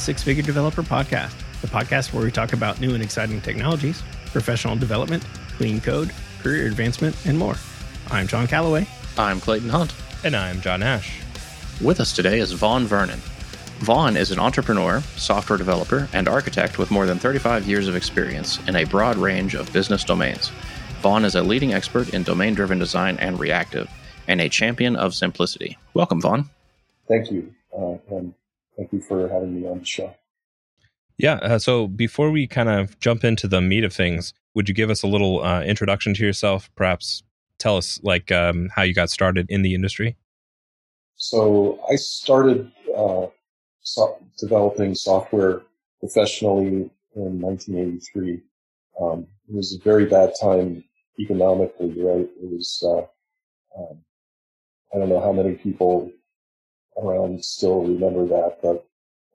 Six Figure Developer Podcast, the podcast where we talk about new and exciting technologies, professional development, clean code, career advancement, and more. I'm John Callaway. I'm Clayton Hunt. And I'm John Ash. With us today is Vaughn Vernon. Vaughn is an entrepreneur, software developer, and architect with more than 35 years of experience in a broad range of business domains. Vaughn is a leading expert in domain driven design and reactive, and a champion of simplicity. Welcome, Vaughn. Thank you. Uh, and Thank you for having me on the show. Yeah. Uh, so before we kind of jump into the meat of things, would you give us a little uh, introduction to yourself? Perhaps tell us like um, how you got started in the industry. So I started uh, so- developing software professionally in 1983. Um, it was a very bad time economically, right? It was, uh, um, I don't know how many people around still remember that, but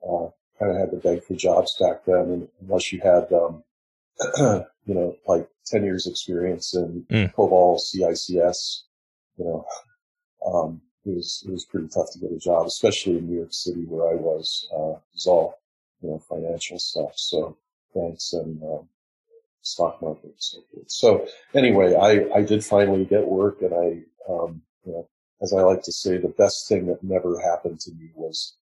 uh, kind of had to beg for jobs back then, and unless you had, um, you know, like 10 years experience in mm. COBOL, CICS, you know, um, it was, it was pretty tough to get a job, especially in New York City where I was, uh, it was all, you know, financial stuff. So banks and, um, stock market and so forth. So anyway, I, I did finally get work and I, um, you know, as I like to say, the best thing that never happened to me was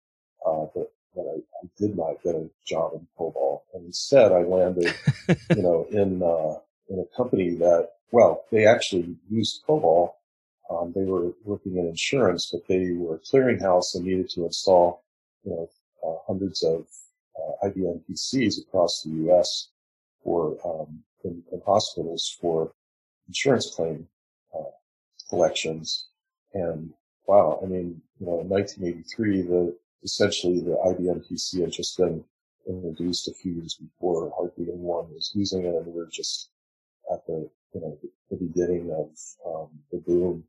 uh, that, that I, did not get a job in COBOL, and instead I landed, you know, in uh, in a company that, well, they actually used COBOL. Um, they were working in insurance, but they were a clearinghouse and needed to install, you know, uh, hundreds of uh, IBM PCs across the U.S. for um, in, in hospitals for insurance claim uh, collections. And wow, I mean, you know, in 1983, the essentially the IBM PC had just been introduced a few years before. Hardly anyone was using it, and we are just at the you know the beginning of um, the boom.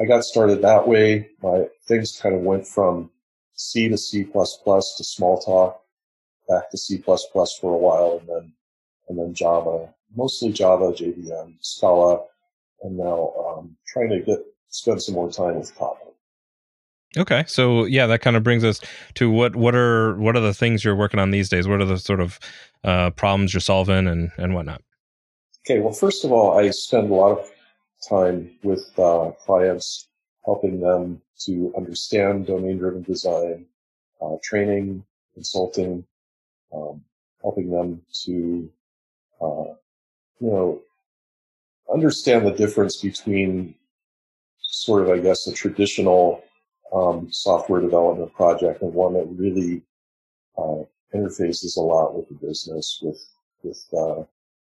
I got started that way. My things kind of went from C to C++ to Smalltalk, back to C++ for a while, and then and then Java, mostly Java, JVM, Scala, and now um, trying to get spend some more time with Kotlin. Okay, so yeah, that kind of brings us to what what are what are the things you're working on these days? What are the sort of uh, problems you're solving and and whatnot? Okay, well, first of all, I spend a lot of time with uh, clients, helping them to understand domain-driven design, uh, training, consulting, um, helping them to, uh, you know, understand the difference between sort of, I guess, a traditional um, software development project and one that really uh, interfaces a lot with the business, with with uh,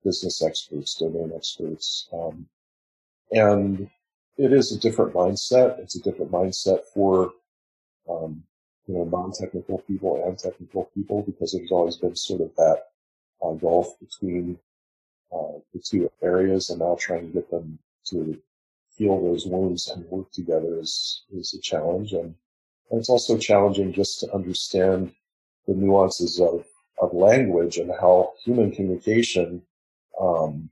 business experts, domain experts, um, and it is a different mindset. It's a different mindset for um, you know non-technical people and technical people because there's always been sort of that uh, gulf between uh, the two areas, and now trying to get them to heal those wounds and work together is, is a challenge. And, and it's also challenging just to understand the nuances of, of language and how human communication um,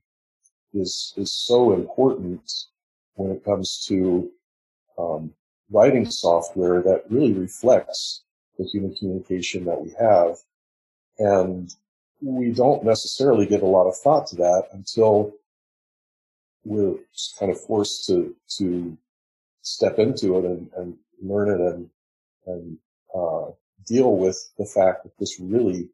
is is so important when it comes to um, writing software that really reflects the human communication that we have. And we don't necessarily give a lot of thought to that until we're kind of forced to to step into it and, and learn it and and uh, deal with the fact that this really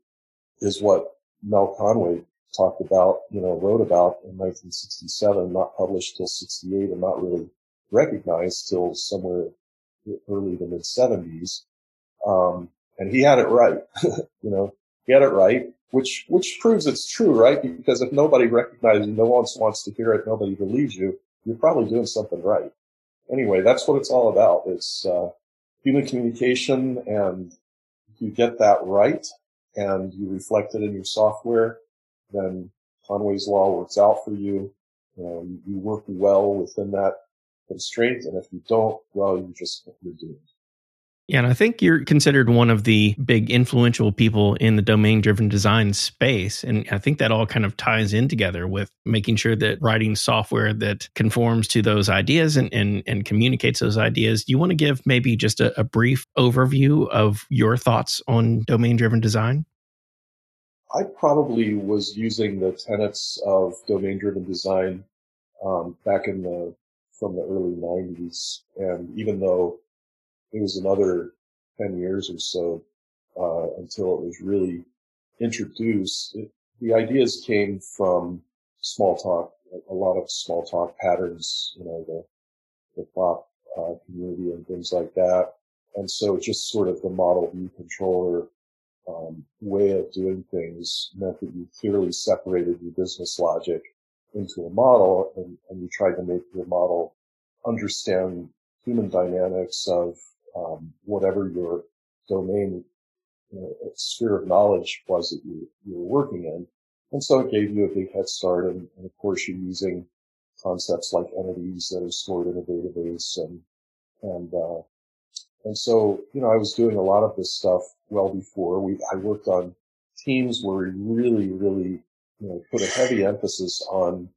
is what Mel Conway talked about, you know, wrote about in 1967, not published till 68, and not really recognized till somewhere early to mid 70s. Um, and he had it right, you know, he had it right which which proves it's true, right? Because if nobody recognizes you, no one wants to hear it, nobody believes you, you're probably doing something right. Anyway, that's what it's all about. It's uh, human communication, and if you get that right and you reflect it in your software, then Conway's law works out for you. Um, you work well within that constraint. And if you don't, well, you just, you're doomed. Yeah, and I think you're considered one of the big influential people in the domain driven design space. And I think that all kind of ties in together with making sure that writing software that conforms to those ideas and, and, and communicates those ideas. Do you want to give maybe just a, a brief overview of your thoughts on domain driven design? I probably was using the tenets of domain driven design um, back in the from the early 90s. And even though it was another 10 years or so uh, until it was really introduced. It, the ideas came from Smalltalk, a lot of Smalltalk patterns, you know, the, the pop uh, community and things like that. And so just sort of the model view controller um, way of doing things meant that you clearly separated your business logic into a model and, and you tried to make your model understand human dynamics of um, whatever your domain you know, sphere of knowledge was that you, you were working in. And so it gave you a big head start. And, and, of course, you're using concepts like entities that are stored in a database and, and, uh, and so, you know, I was doing a lot of this stuff well before we, I worked on teams where we really, really, you know, put a heavy emphasis on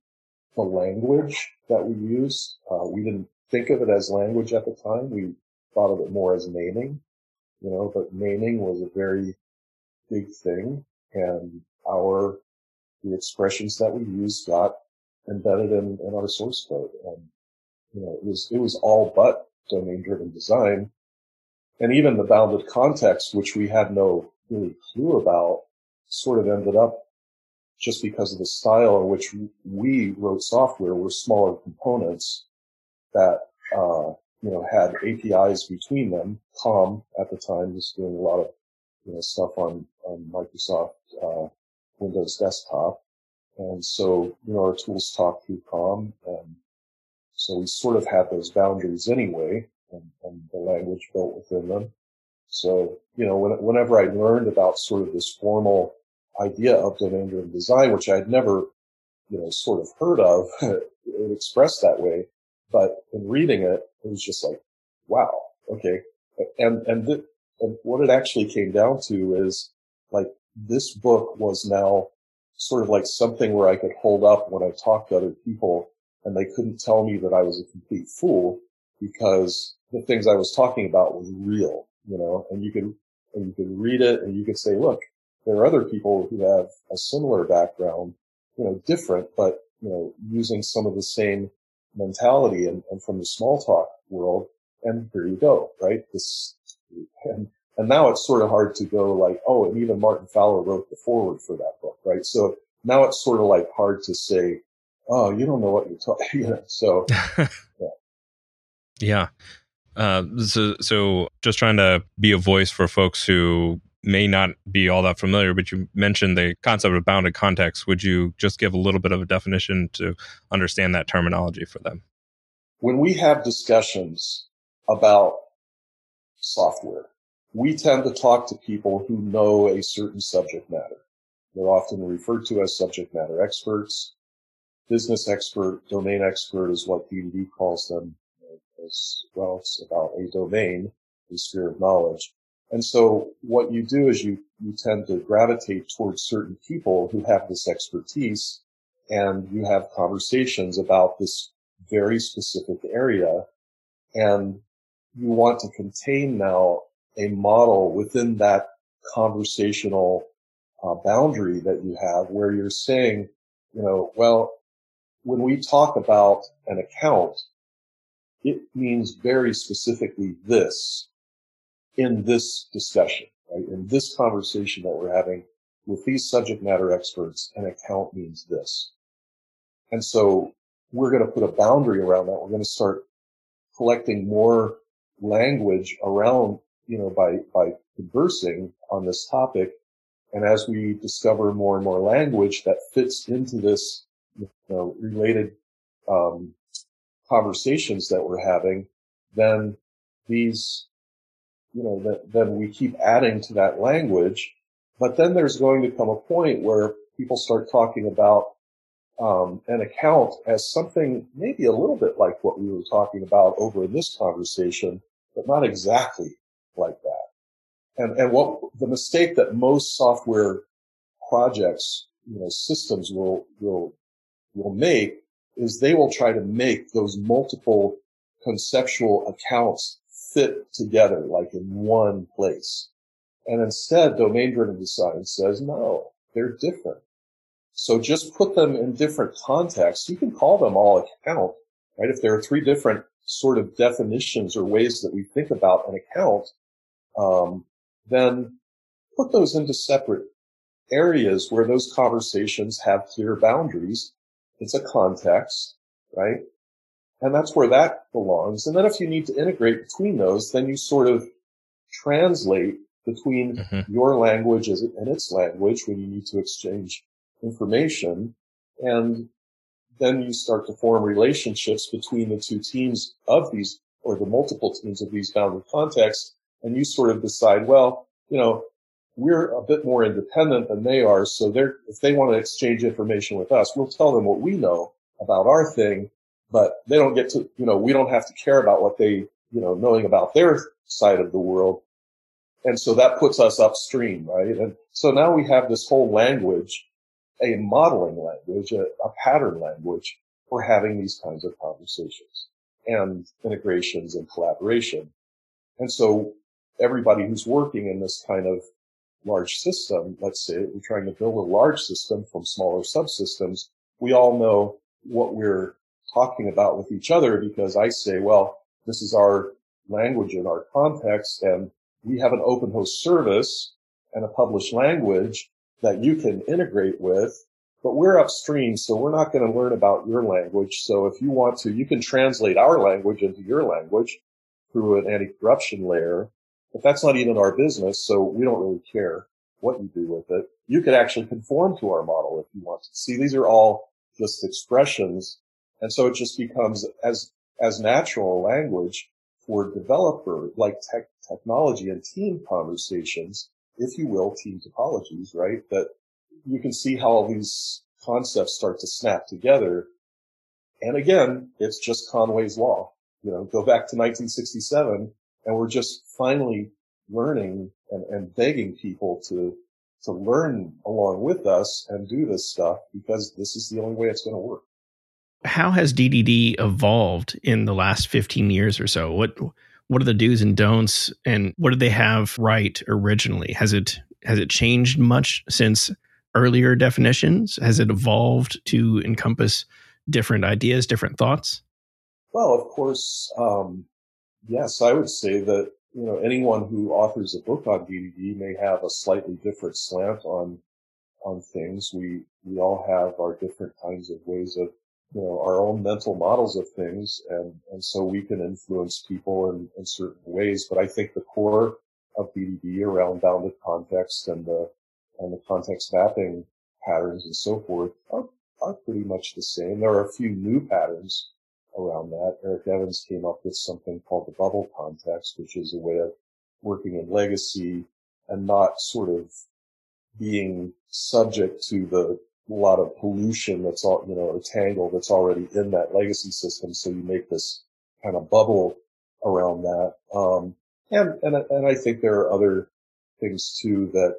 the language that we use. Uh, we didn't think of it as language at the time. We thought of it more as naming, you know, but naming was a very big thing and our, the expressions that we used got embedded in, in our source code. And, you know, it was, it was all but domain driven design. And even the bounded context, which we had no really clue about, sort of ended up just because of the style in which we wrote software were smaller components that uh, you know, had APIs between them. COM at the time was doing a lot of, you know, stuff on, on Microsoft, uh, Windows desktop. And so, you know, our tools talk through COM. And so we sort of had those boundaries anyway and, and the language built within them. So, you know, when, whenever I learned about sort of this formal idea of domain-driven design, which I'd never, you know, sort of heard of, it expressed that way. But in reading it, it was just like, wow, okay. And, and, th- and what it actually came down to is like this book was now sort of like something where I could hold up when I talked to other people and they couldn't tell me that I was a complete fool because the things I was talking about was real, you know, and you could, and you could read it and you could say, look, there are other people who have a similar background, you know, different, but, you know, using some of the same mentality and, and from the Smalltalk world. And here you go, right? This, and, and now it's sort of hard to go like, oh, and even Martin Fowler wrote the foreword for that book, right? So now it's sort of like hard to say, oh, you don't know what you're talking, know, so yeah. yeah. Uh, so, so just trying to be a voice for folks who may not be all that familiar, but you mentioned the concept of bounded context. Would you just give a little bit of a definition to understand that terminology for them? When we have discussions about software, we tend to talk to people who know a certain subject matter. They're often referred to as subject matter experts. Business expert, domain expert is what DDD calls them as well. It's about a domain, a sphere of knowledge. And so what you do is you, you tend to gravitate towards certain people who have this expertise and you have conversations about this very specific area. And you want to contain now a model within that conversational uh, boundary that you have where you're saying, you know, well, when we talk about an account, it means very specifically this in this discussion, right? In this conversation that we're having with these subject matter experts, an account means this. And so we're going to put a boundary around that. We're going to start collecting more language around, you know, by, by conversing on this topic. And as we discover more and more language that fits into this, you know, related, um, conversations that we're having, then these you know, that, then we keep adding to that language. But then there's going to come a point where people start talking about um, an account as something maybe a little bit like what we were talking about over in this conversation, but not exactly like that. And, and what the mistake that most software projects, you know, systems will, will, will make is they will try to make those multiple conceptual accounts fit together like in one place. And instead, domain driven design says, no, they're different. So just put them in different contexts. You can call them all account, right? If there are three different sort of definitions or ways that we think about an account, um, then put those into separate areas where those conversations have clear boundaries. It's a context, right? And that's where that belongs. And then if you need to integrate between those, then you sort of translate between mm-hmm. your language and its language when you need to exchange information. And then you start to form relationships between the two teams of these or the multiple teams of these bounded contexts. And you sort of decide, well, you know, we're a bit more independent than they are. So they're, if they want to exchange information with us, we'll tell them what we know about our thing, but they don't get to, you know, we don't have to care about what they, you know, knowing about their side of the world. And so that puts us upstream, right? And so now we have this whole language, a modeling language, a, a pattern language for having these kinds of conversations and integrations and collaboration. And so everybody who's working in this kind of large system, let's say we're trying to build a large system from smaller subsystems, we all know what we're talking about with each other because I say, well, this is our language in our context and we have an open host service and a published language that you can integrate with, but we're upstream, so we're not going to learn about your language. So if you want to, you can translate our language into your language through an anti-corruption layer, but that's not even our business, so we don't really care what you do with it. You could actually conform to our model if you want to. See, these are all just expressions. And so it just becomes as, as natural language for developer, like tech, technology and team conversations, if you will, team topologies, right? That you can see how all these concepts start to snap together. And again, it's just Conway's law. You know, go back to 1967 and we're just finally learning and, and begging people to, to learn along with us and do this stuff because this is the only way it's going to work. How has DDD evolved in the last 15 years or so? What what are the do's and don'ts and what did they have right originally? Has it has it changed much since earlier definitions? Has it evolved to encompass different ideas, different thoughts? Well, of course, um, yes, I would say that you know anyone who authors a book on DDD may have a slightly different slant on on things. We we all have our different kinds of ways of you know our own mental models of things, and and so we can influence people in, in certain ways. But I think the core of DDD around bounded context and the and the context mapping patterns and so forth are are pretty much the same. There are a few new patterns around that. Eric Evans came up with something called the bubble context, which is a way of working in legacy and not sort of being subject to the lot of pollution that's all, you know, or tangle that's already in that legacy system. So you make this kind of bubble around that. Um, and, and, and I think there are other things too that,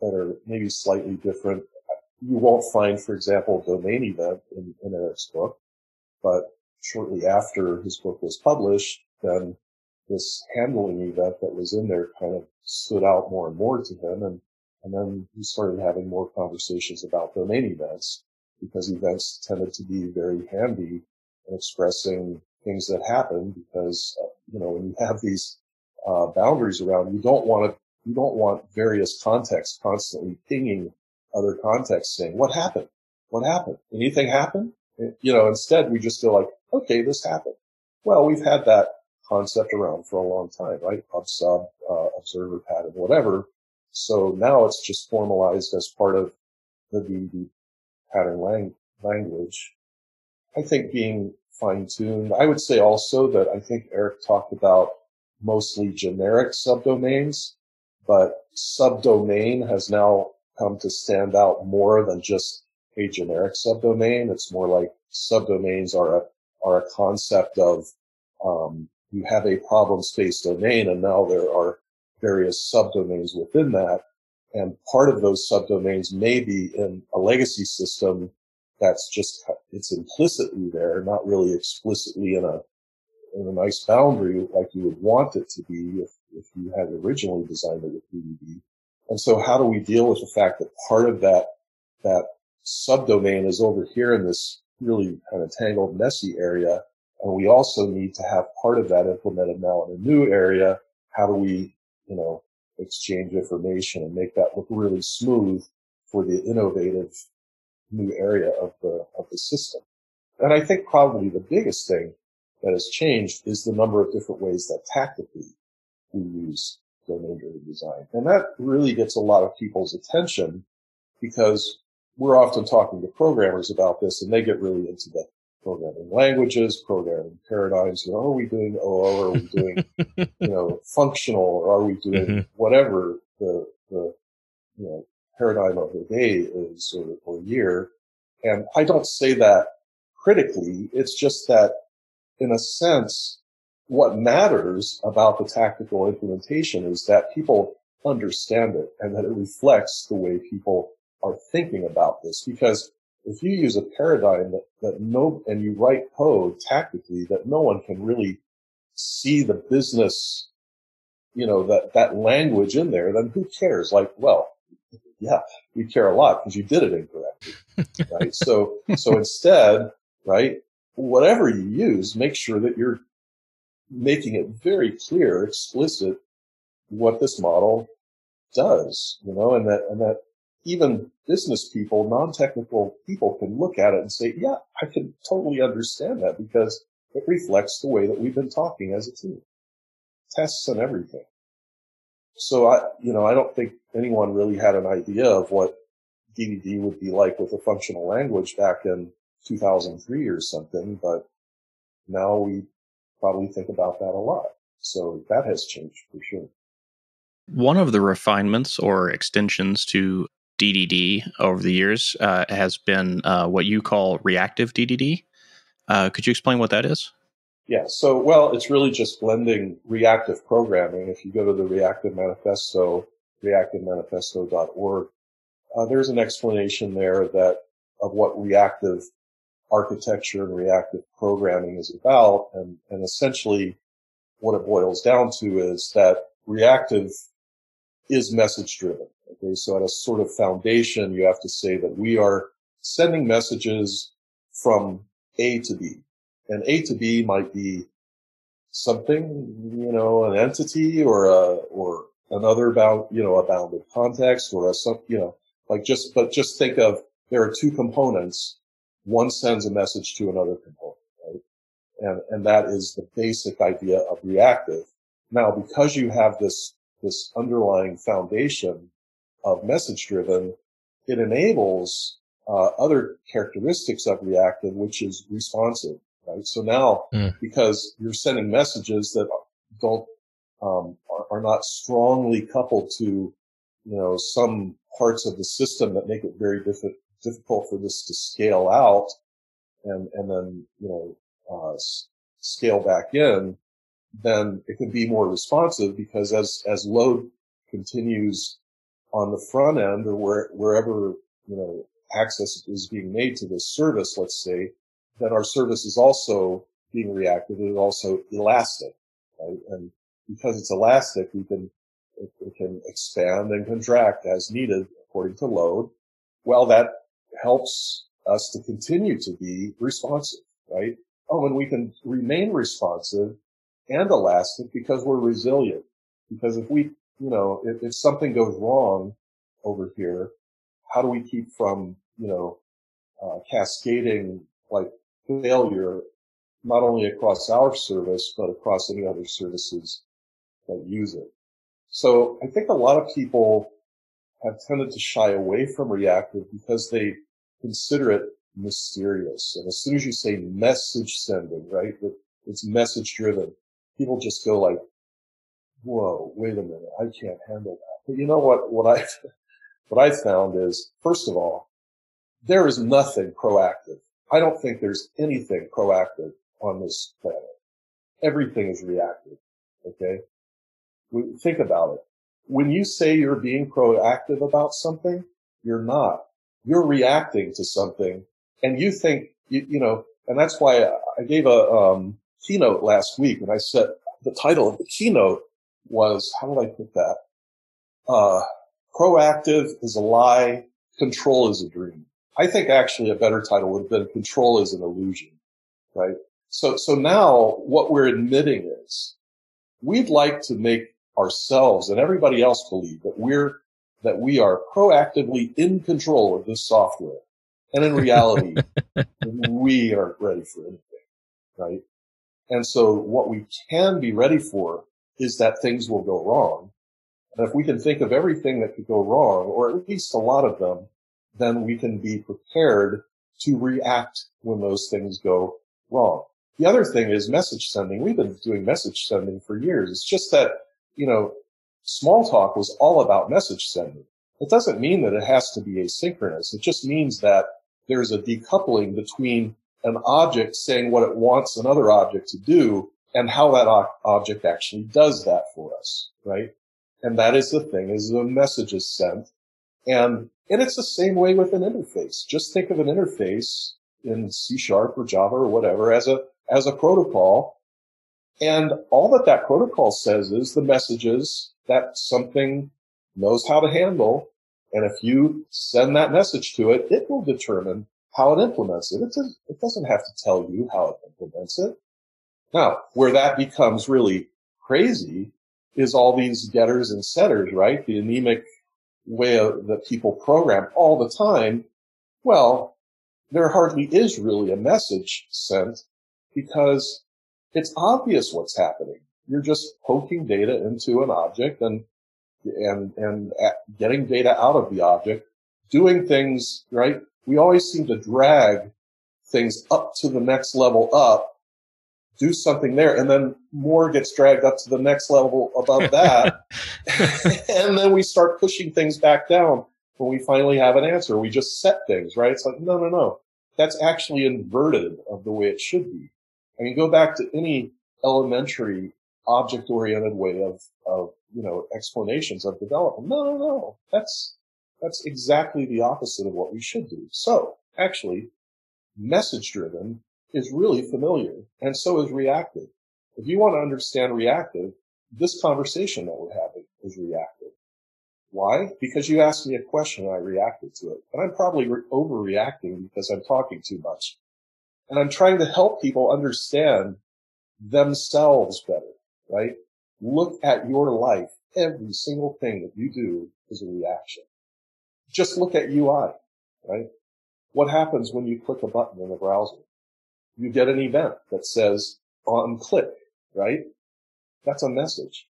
that are maybe slightly different. You won't find, for example, domain event in, in Eric's book, but shortly after his book was published, then this handling event that was in there kind of stood out more and more to him. And, and then he started having more conversations about domain events because events tended to be very handy in expressing things that happen because, uh, you know, when you have these uh, boundaries around, you don't want to, you don't want various contexts constantly pinging other contexts saying, what happened? What happened? Anything happen? You know, instead we just feel like, okay, this happened. Well, we've had that concept around for a long time, right? Sub, uh, observer pattern, whatever. So now it's just formalized as part of the DDD pattern lang- language. I think being fine tuned. I would say also that I think Eric talked about mostly generic subdomains, but subdomain has now come to stand out more than just a generic subdomain. It's more like subdomains are a, are a concept of, um, you have a problem space domain and now there are various subdomains within that. And part of those subdomains may be in a legacy system that's just, it's implicitly there, not really explicitly in a, in a nice boundary like you would want it to be if, if you had originally designed it with DDD. And so how do we deal with the fact that part of that, that subdomain is over here in this really kind of tangled, messy area. And we also need to have part of that implemented now in a new area. How do we, you know, exchange information and make that look really smooth for the innovative new area of the, of the system? And I think probably the biggest thing that has changed is the number of different ways that tactically we use domain driven design. And that really gets a lot of people's attention because we're often talking to programmers about this and they get really into the programming languages, programming paradigms. You know, are we doing OO? Are we doing, you know, functional or are we doing mm-hmm. whatever the, the, you know, paradigm of the day is or, or year? And I don't say that critically. It's just that in a sense, what matters about the tactical implementation is that people understand it and that it reflects the way people are thinking about this because if you use a paradigm that, that no, and you write code tactically that no one can really see the business, you know, that, that language in there, then who cares? Like, well, yeah, we care a lot because you did it incorrectly, right? so, so instead, right, whatever you use, make sure that you're making it very clear, explicit what this model does, you know, and that, and that even business people, non-technical people can look at it and say, yeah, I can totally understand that because it reflects the way that we've been talking as a team. Tests and everything. So I, you know, I don't think anyone really had an idea of what DDD would be like with a functional language back in 2003 or something, but now we probably think about that a lot. So that has changed for sure. One of the refinements or extensions to DDD over the years uh, has been uh, what you call reactive DDD. Uh, could you explain what that is? Yeah, so, well, it's really just blending reactive programming. If you go to the Reactive Manifesto, reactivemanifesto.org, uh, there's an explanation there that of what reactive architecture and reactive programming is about. And, and essentially what it boils down to is that reactive is message driven. Okay. So at a sort of foundation, you have to say that we are sending messages from A to B and A to B might be something, you know, an entity or a, or another bound, you know, a bounded context or a some, you know, like just, but just think of there are two components. One sends a message to another component, right? And, and that is the basic idea of reactive. Now, because you have this this underlying foundation of message driven, it enables uh, other characteristics of reactive, which is responsive, right? So now, mm. because you're sending messages that don't um, are, are, not strongly coupled to, you know, some parts of the system that make it very diff- difficult for this to scale out, and and then you know uh, s- scale back in then it can be more responsive because as, as load continues on the front end or where, wherever, you know, access is being made to this service, let's say, then our service is also being reactive. It is also elastic, right? And because it's elastic, we can, it, it can expand and contract as needed according to load. Well, that helps us to continue to be responsive, right? Oh, and we can remain responsive and elastic because we're resilient. Because if we, you know, if, if something goes wrong over here, how do we keep from, you know, uh, cascading like failure not only across our service, but across any other services that use it. So I think a lot of people have tended to shy away from reactive because they consider it mysterious. And as soon as you say message sending, right, it's message driven, people just go like, whoa, wait a minute, I can't handle that. But you know what, what I, what I found is, first of all, there is nothing proactive. I don't think there's anything proactive on this planet. Everything is reactive. Okay. Think about it. When you say you're being proactive about something, you're not. You're reacting to something and you think, you, you know, and that's why I gave a um, keynote last week and I said the title of the keynote was, how did I put that? Uh, proactive is a lie. Control is a dream. I think actually a better title would have been control is an illusion, right? So, so now what we're admitting is we'd like to make ourselves and everybody else believe that we're, that we are proactively in control of this software. And in reality, we aren't ready for anything, right? And so what we can be ready for is that things will go wrong. And if we can think of everything that could go wrong, or at least a lot of them, then we can be prepared to react when those things go wrong. The other thing is message sending. We've been doing message sending for years. It's just that, you know, Smalltalk was all about message sending. It doesn't mean that it has to be asynchronous. It just means that there's a decoupling between an object saying what it wants another object to do and how that object actually does that for us, right? And that is the thing is the message is sent. And, and it's the same way with an interface. Just think of an interface in C sharp or Java or whatever as a, as a protocol. And all that that protocol says is the messages that something knows how to handle. And if you send that message to it, it will determine how it implements it. It, does, it doesn't have to tell you how it implements it. Now, where that becomes really crazy is all these getters and setters, right? The anemic way of, that people program all the time. Well, there hardly is really a message sent because it's obvious what's happening. You're just poking data into an object and and and getting data out of the object, doing things right. We always seem to drag things up to the next level up, do something there, and then more gets dragged up to the next level above that, and then we start pushing things back down when we finally have an answer. We just set things right. It's like no, no, no. That's actually inverted of the way it should be. I mean, go back to any elementary object oriented way of, of, you know, explanations of development. No, no, no. That's, that's exactly the opposite of what we should do. So actually message driven is really familiar and so is reactive. If you want to understand reactive, this conversation that we're having is reactive. Why? Because you asked me a question and I reacted to it. And I'm probably re- overreacting because I'm talking too much. And I'm trying to help people understand themselves better, right? Look at your life. Every single thing that you do is a reaction. Just look at UI, right? What happens when you click a button in a browser? You get an event that says on click, right? That's a message.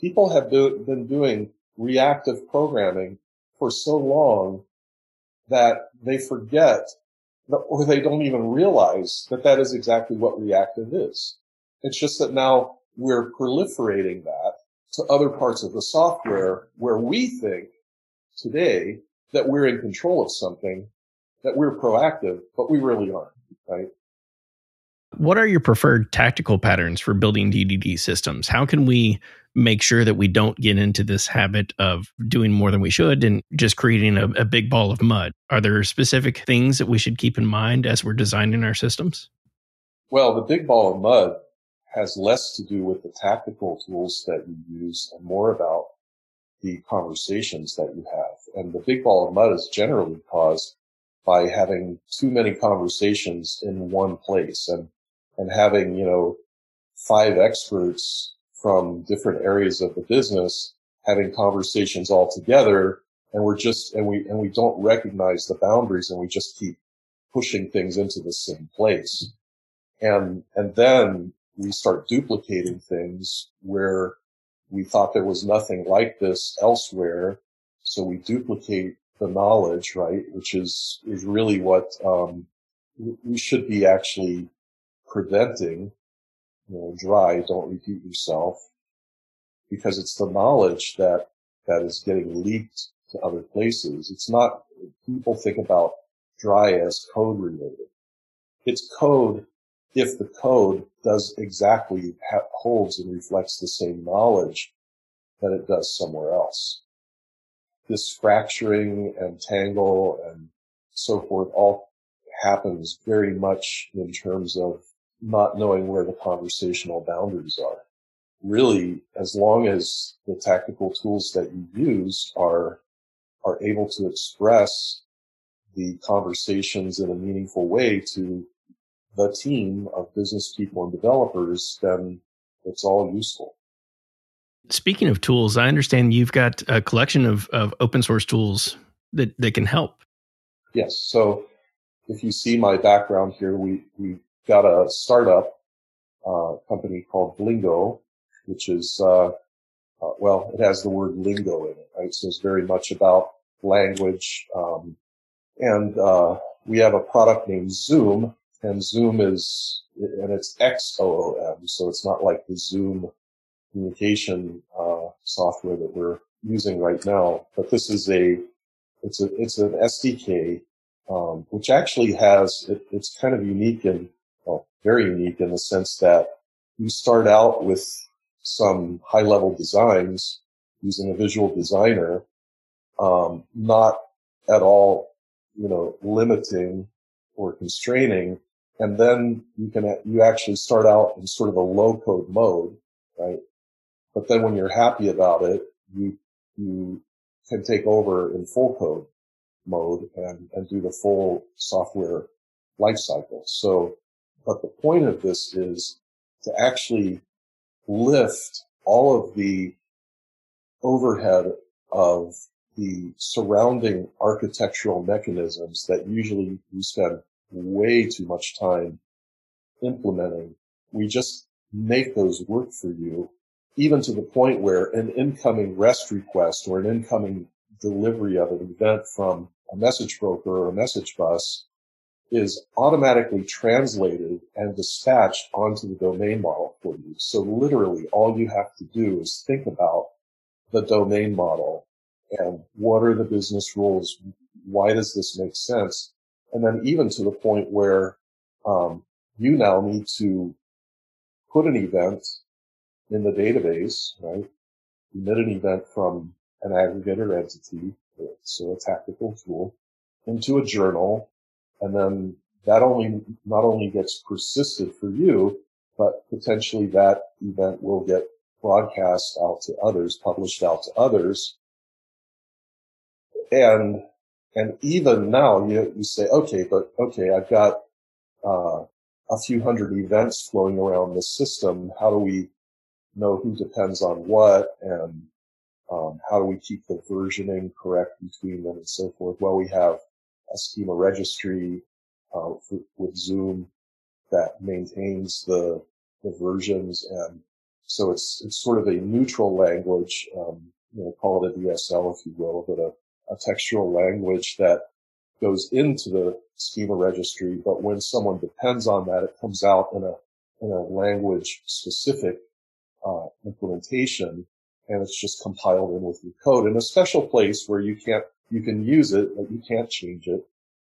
People have do, been doing reactive programming for so long that they forget or they don't even realize that that is exactly what reactive is. It's just that now we're proliferating that to other parts of the software where we think today that we're in control of something, that we're proactive, but we really aren't, right? What are your preferred tactical patterns for building DDD systems? How can we make sure that we don't get into this habit of doing more than we should and just creating a, a, big ball of mud? Are there specific things that we should keep in mind as we're designing our systems? Well, the big ball of mud has less to do with the tactical tools that you use and more about the conversations that you have. And the big ball of mud is generally caused by having too many conversations in one place and, and having, you know, five experts from different areas of the business having conversations all together and we're just and we and we don't recognize the boundaries and we just keep pushing things into the same place and and then we start duplicating things where we thought there was nothing like this elsewhere so we duplicate the knowledge right which is is really what um, we should be actually preventing you know, dry, don't repeat yourself, because it's the knowledge that, that is getting leaked to other places. It's not, people think about dry as code related. It's code if the code does exactly holds and reflects the same knowledge that it does somewhere else. This fracturing and tangle and so forth all happens very much in terms of not knowing where the conversational boundaries are. Really, as long as the tactical tools that you use are, are able to express the conversations in a meaningful way to the team of business people and developers, then it's all useful. Speaking of tools, I understand you've got a collection of, of open source tools that, that can help. Yes. So if you see my background here, we, we got a startup uh, company called Vlingo, which is, uh, uh, well, it has the word lingo in it, right? So it's very much about language. Um, and uh, we have a product named Xoom, and Xoom is, and it's X-O-O-M, so it's not like the Zoom communication uh, software that we're using right now, but this is a, it's a, it's an SDK, um, which actually has, it, it's kind of unique and, well, very unique in the sense that you start out with some high level designs using a visual designer, um, not at all, you know, limiting or constraining and then you can you actually start out in sort of a low code mode, right? But then when you're happy about it, you you can take over in full code mode and, and do the full software lifecycle. So, but the point of this is to actually lift all of the overhead of the surrounding architectural mechanisms that usually you spend way too much time implementing. We just make those work for you, even to the point where an incoming REST request or an incoming delivery of an event from a message broker or a message bus is automatically translated and dispatched onto the domain model for you. So literally all you have to do is think about the domain model and what are the business rules? Why does this make sense? And then even to the point where um, you now need to put an event in the database, right? Emit an event from an aggregator entity, so a tactical tool, into a journal, and then that only not only gets persisted for you, but potentially that event will get broadcast out to others, published out to others. And and even now you, you say, okay, but okay, I've got, uh, a few hundred events flowing around the system. How do we know who depends on what and, um, how do we keep the versioning correct between them and so forth? Well, we have a schema registry, uh, for, with Xoom that maintains the, the versions and so it's, it's sort of a neutral language, um, you know, call it a DSL if you will, but a, a textual language that goes into the schema registry, but when someone depends on that, it comes out in a in a language specific uh, implementation, and it's just compiled in with your code in a special place where you can't you can use it, but you can't change it,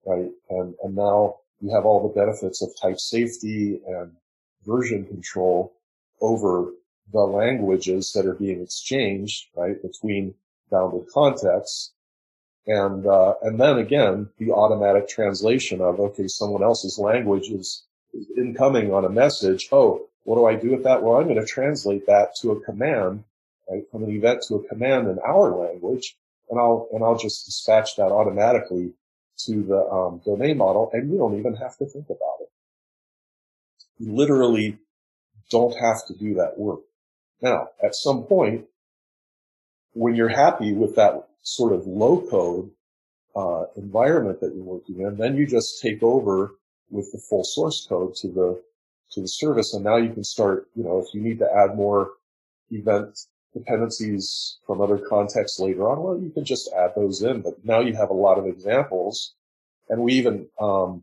right? And and now you have all the benefits of type safety and version control over the languages that are being exchanged, right, between bounded contexts and, uh, and then again, the automatic translation of, okay, someone else's language is, incoming on a message. Oh, what do I do with that? Well, I'm going to translate that to a command, right? From an event to a command in our language. And I'll, and I'll just dispatch that automatically to the um, domain model. And you don't even have to think about it. You literally don't have to do that work. Now, at some point, when you're happy with that sort of low code uh, environment that you're working in, then you just take over with the full source code to the to the service, and now you can start. You know, if you need to add more event dependencies from other contexts later on, well, you can just add those in. But now you have a lot of examples, and we even um,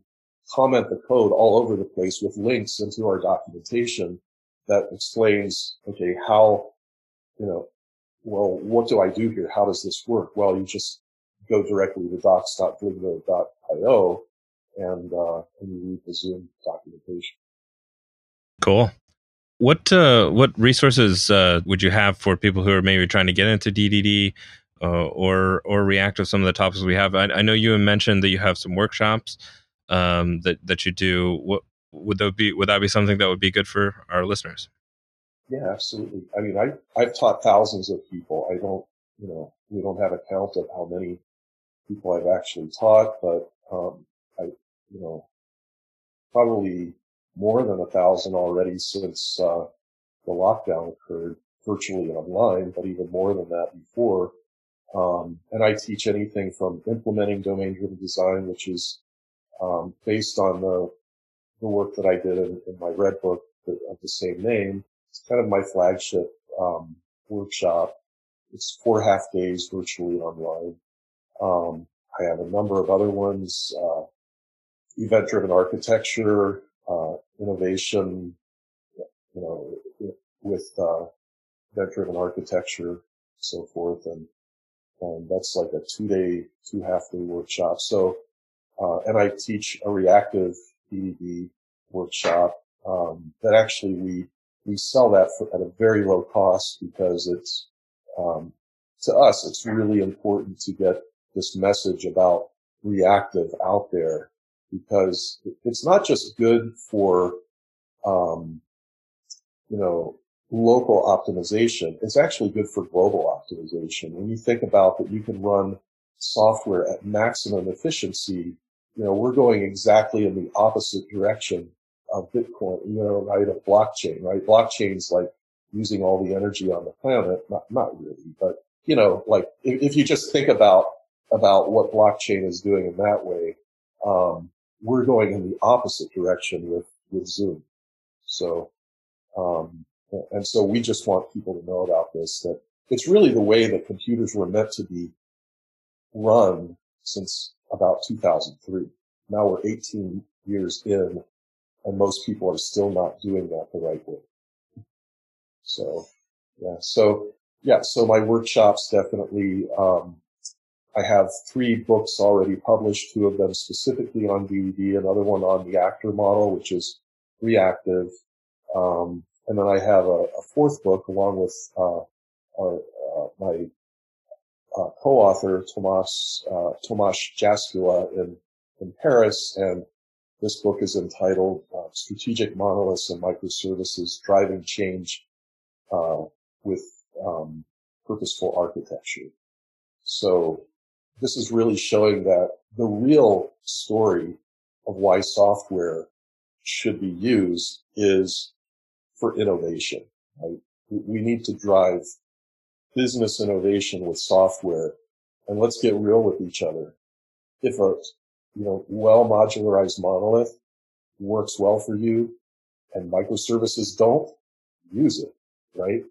comment the code all over the place with links into our documentation that explains, okay, how, you know, well, what do I do here? How does this work? Well, you just go directly to docs.vlingo.io and, uh, and you read the Xoom documentation. Cool. What uh, what resources uh, would you have for people who are maybe trying to get into DDD uh, or or react to some of the topics we have? I, I know you mentioned that you have some workshops um, that that you do. What would that be? Would that be something that would be good for our listeners? Yeah, absolutely. I mean, I I've taught thousands of people. I don't, you know, we don't have a count of how many people I've actually taught, but um, I, you know, probably more than a thousand already since uh, the lockdown occurred virtually online, but even more than that before. Um, and I teach anything from implementing domain-driven design, which is um, based on the the work that I did in, in my red book of the same name. It's kind of my flagship um, workshop. It's four half days virtually online. Um, I have a number of other ones, uh, event-driven architecture, uh, innovation, you know, with uh, event-driven architecture, so forth, and and that's like a two-day, two half-day workshop. So, uh, and I teach a reactive DDD workshop um, that actually we we sell that for, at a very low cost because it's um, to us it's really important to get this message about reactive out there because it's not just good for um, you know local optimization. It's actually good for global optimization. When you think about that you can run software at maximum efficiency you know, we're going exactly in the opposite direction of Bitcoin, you know, right, of blockchain, right? Blockchain's like using all the energy on the planet. Not, not really, but you know, like if, if you just think about, about what blockchain is doing in that way, um, we're going in the opposite direction with, with Xoom. So, um, and so we just want people to know about this, that it's really the way that computers were meant to be run since about 2003. Now we're 18 years in and most people are still not doing that the right way. So, yeah. So, yeah. So my workshops definitely, um, I have three books already published, two of them specifically on DDD, another one on the actor model, which is reactive. Um, and then I have a, a, fourth book along with, uh, our, uh, my uh, co-author Tomas uh, Tomas Jaskula in in Paris, and this book is entitled uh, "Strategic Monoliths and Microservices: Driving Change uh, with um, Purposeful Architecture." So this is really showing that the real story of why software should be used is for innovation. Right? We need to drive business innovation with software. And let's get real with each other. If a, you know, well modularized monolith works well for you and microservices don't, use it, right?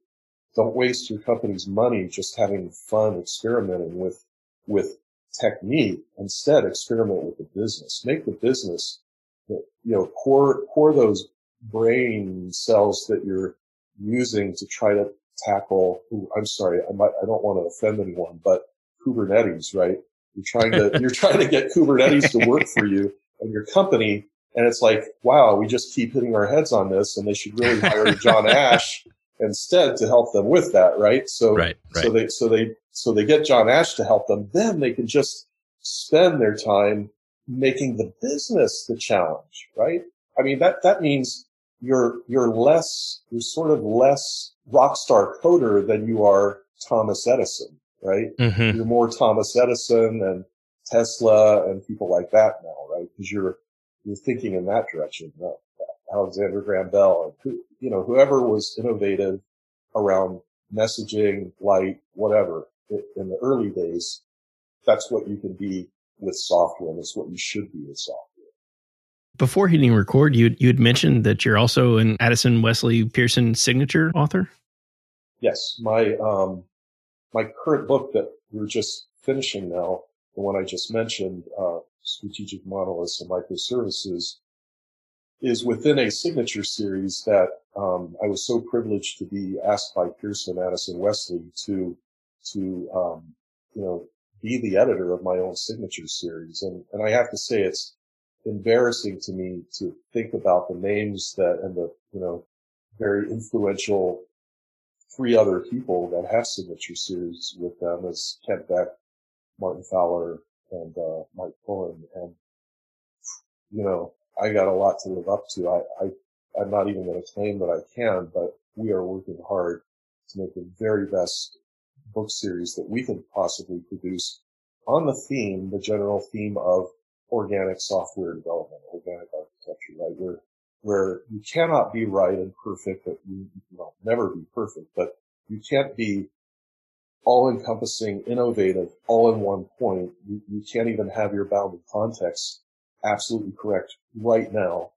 Don't waste your company's money just having fun experimenting with, with technique. Instead, experiment with the business. Make the business, you know, core, core those brain cells that you're using to try to tackle, I'm sorry, I might, I don't want to offend anyone, but Kubernetes, right? You're trying to, you're trying to get Kubernetes to work for you and your company. And it's like, wow, we just keep hitting our heads on this and they should really hire John Ash instead to help them with that, right? So, right, right. so they, so they, so they get John Ash to help them. Then they can just spend their time making the business the challenge, right? I mean, that, that means you're, you're less, you're sort of less rock star coder than you are Thomas Edison, right? Mm-hmm. You're more Thomas Edison and Tesla and people like that now, right? Because you're you're thinking in that direction. Alexander Graham Bell, who, you know, whoever was innovative around messaging, light, whatever in the early days, that's what you can be with software. and That's what you should be with software. Before hitting record, you you had mentioned that you're also an Addison Wesley Pearson signature author. Yes, my um, my current book that we're just finishing now, the one I just mentioned, uh, Strategic Monoliths and Microservices, is within a signature series that um, I was so privileged to be asked by Pearson Addison Wesley to to um, you know be the editor of my own signature series. And, and I have to say it's embarrassing to me to think about the names that and the, you know, very influential three other people that have signature series with them as Kent Beck, Martin Fowler, and uh, Mike Pullen. And you know, I got a lot to live up to. I, I I'm not even going to claim that I can, but we are working hard to make the very best book series that we can possibly produce on the theme, the general theme of organic software development, organic architecture, right? Where, where you cannot be right and perfect, but you, will never be perfect, but you can't be all encompassing, innovative, all in one point. You, you can't even have your bounded context absolutely correct right now,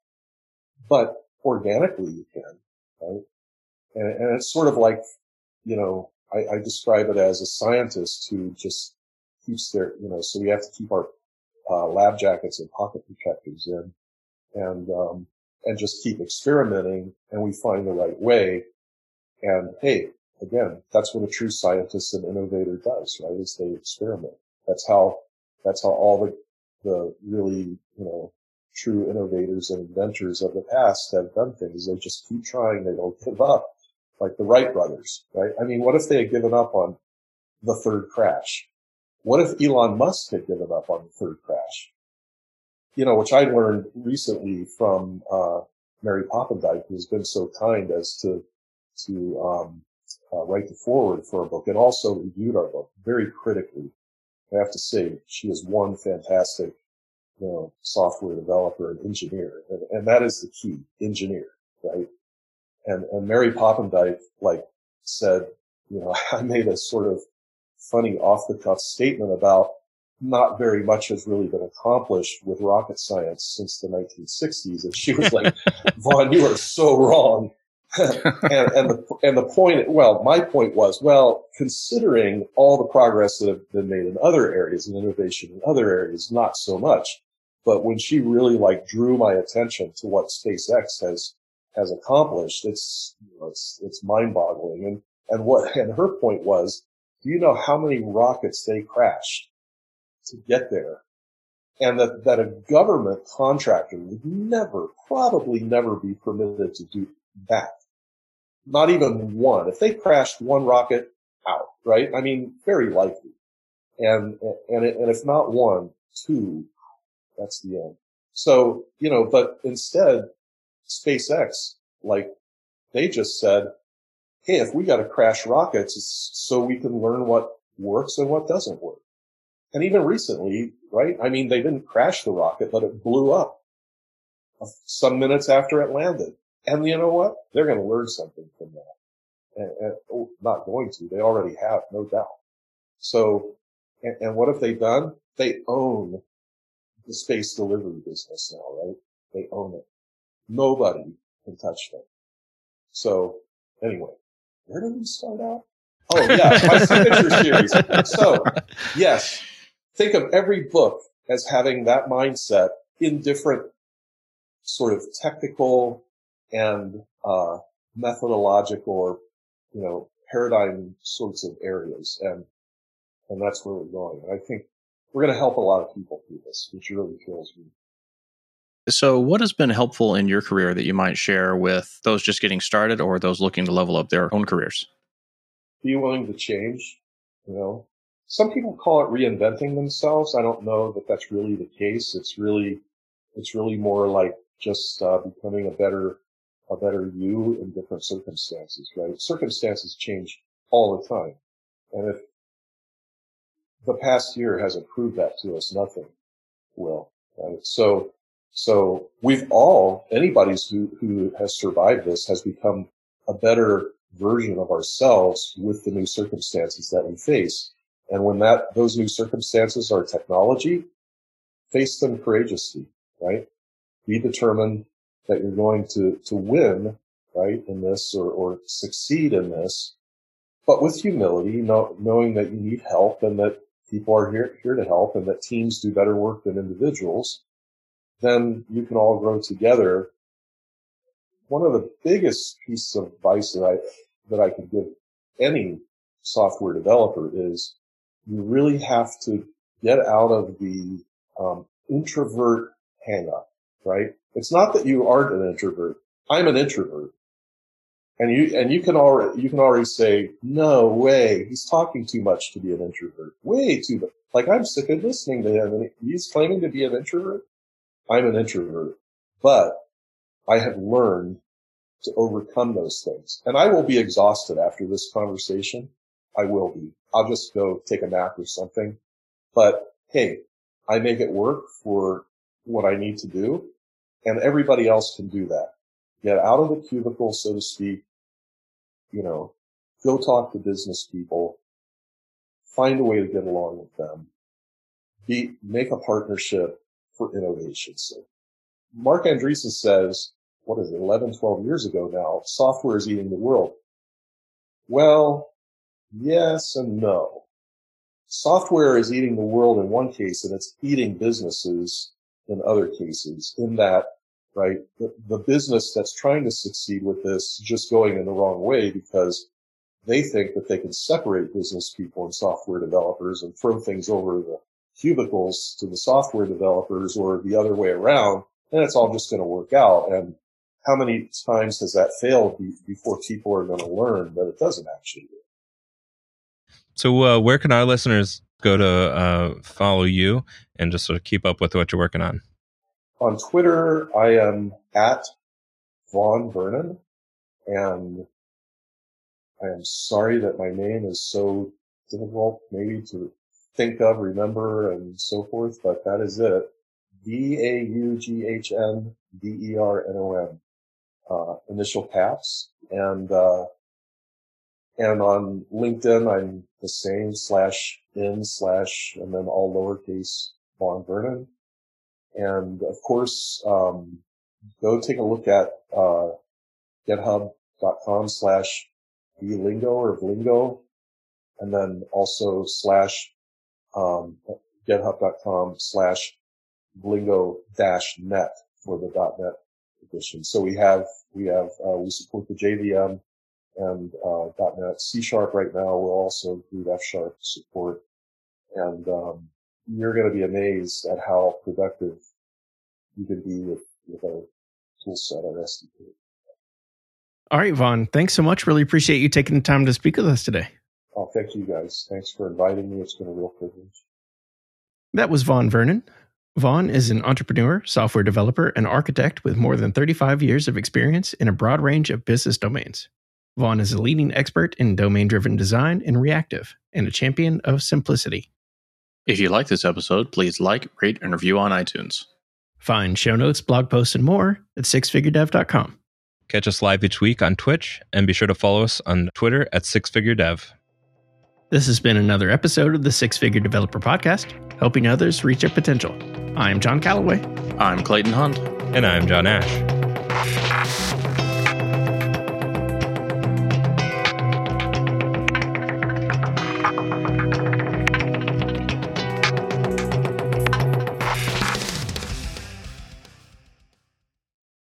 but organically you can, right? And, and it's sort of like, you know, I, I, describe it as a scientist who just keeps their, you know, so we have to keep our uh, lab jackets and pocket protectors in and, um, and just keep experimenting and we find the right way. And hey, again, that's what a true scientist and innovator does, right? Is they experiment. That's how, that's how all the, the really, you know, true innovators and inventors of the past have done things. They just keep trying. They don't give up like the Wright brothers, right? I mean, what if they had given up on the third crash? What if Elon Musk had given up on the third crash? You know, which I learned recently from, uh, Mary Poppendieck, who's been so kind as to, to, um, uh, write the foreword for our book and also reviewed our book very critically. I have to say she is one fantastic, you know, software developer and engineer. And, and that is the key, engineer, right? And, and Mary Poppendieck, like, said, you know, I made a sort of funny off the cuff statement about not very much has really been accomplished with rocket science since the 1960s. And she was like, Vaughn, you are so wrong. and, and, the, and the point, well, my point was, well, considering all the progress that have been made in other areas and innovation in other areas, not so much. But when she really like drew my attention to what SpaceX has has accomplished, it's you know, it's it's mind boggling. And and what and her point was, do you know how many rockets they crashed to get there? And that, that a government contractor would never, probably never be permitted to do that. Not even one. If they crashed one rocket out, right? I mean, very likely. And, and, and if not one, two, that's the end. So, you know, but instead, SpaceX, like they just said, Hey, if we got to crash rockets, so we can learn what works and what doesn't work. And even recently, right? I mean, they didn't crash the rocket, but it blew up some minutes after it landed. And you know what? They're going to learn something from that. And, and oh, not going to. They already have, no doubt. So, and, and what have they done? They own the space delivery business now, right? They own it. Nobody can touch them. So anyway, where did we start out? Oh yeah, my signature series. So yes, think of every book as having that mindset in different sort of technical and uh, methodological or you know paradigm sorts of areas, and and that's where we're going. And I think we're going to help a lot of people through this, which really feels me. So, what has been helpful in your career that you might share with those just getting started or those looking to level up their own careers? Be willing to change. You know, some people call it reinventing themselves. I don't know that that's really the case. It's really, it's really more like just uh, becoming a better, a better you in different circumstances, right? Circumstances change all the time. And if the past year hasn't proved that to us, nothing will, right? So so we've all, anybody who, who has survived this has become a better version of ourselves with the new circumstances that we face. And when that, those new circumstances are technology, face them courageously, right? Be determined that you're going to, to win, right, in this or, or succeed in this, but with humility, know, knowing that you need help and that people are here, here to help and that teams do better work than individuals then you can all grow together. One of the biggest pieces of advice that I, that I could give any software developer is you really have to get out of the um, introvert hang up, right? It's not that you aren't an introvert. I'm an introvert. And you, and you can already, you can already say, no way, he's talking too much to be an introvert. Way too much. Like I'm sick of listening to him and he's claiming to be an introvert. I'm an introvert, but I have learned to overcome those things. And I will be exhausted after this conversation. I will be. I'll just go take a nap or something. But hey, I make it work for what I need to do and everybody else can do that. Get out of the cubicle, so to speak, you know, go talk to business people, find a way to get along with them, be, make a partnership for innovation's sake. Marc Andreessen says, what is it, 11, 12 years ago now, software is eating the world. Well, yes and no. Software is eating the world in one case and it's eating businesses in other cases in that right? The, the business that's trying to succeed with this just going in the wrong way because they think that they can separate business people and software developers and throw things over the cubicles to the software developers or the other way around. And it's all just going to work out. And how many times has that failed before people are going to learn that it doesn't actually So, uh, where can our listeners go to uh, follow you and just sort of keep up with what you're working on? On Twitter, I am at Vaughn Vernon, and I am sorry that my name is so difficult maybe to think of, remember, and so forth, but that is it. V-A-U-G-H-N-V-E-R-N-O-N. Uh, initial caps. And, uh, and on LinkedIn, I'm the same slash in slash and then all lowercase Vaughn Vernon. And of course, um, go take a look at uh, github.com slash vlingo or vlingo, and then also slash um, github.com slash vlingo dash net for the dot .net edition. So we have we have uh, we support the JVM and uh, .NET C Sharp right now. We'll also include F Sharp support, and um, you're going to be amazed at how productive you can be with, with our tool set, our SDK. All right, Vaughn. Thanks so much. Really appreciate you taking the time to speak with us today. Oh, thank you guys. Thanks for inviting me. It's been a real privilege. That was Vaughn Vernon. Vaughn is an entrepreneur, software developer, and architect with more than 35 years of experience in a broad range of business domains. Vaughn is a leading expert in domain driven design and reactive, and a champion of simplicity. If you like this episode, please like, rate, and review on iTunes. Find show notes, blog posts, and more at sixfiguredev.com. Catch us live each week on Twitch and be sure to follow us on Twitter at sixfiguredev. This has been another episode of the Six Figure Developer Podcast, helping others reach their potential. I'm John Callaway. I'm Clayton Hunt. And I'm John Ash.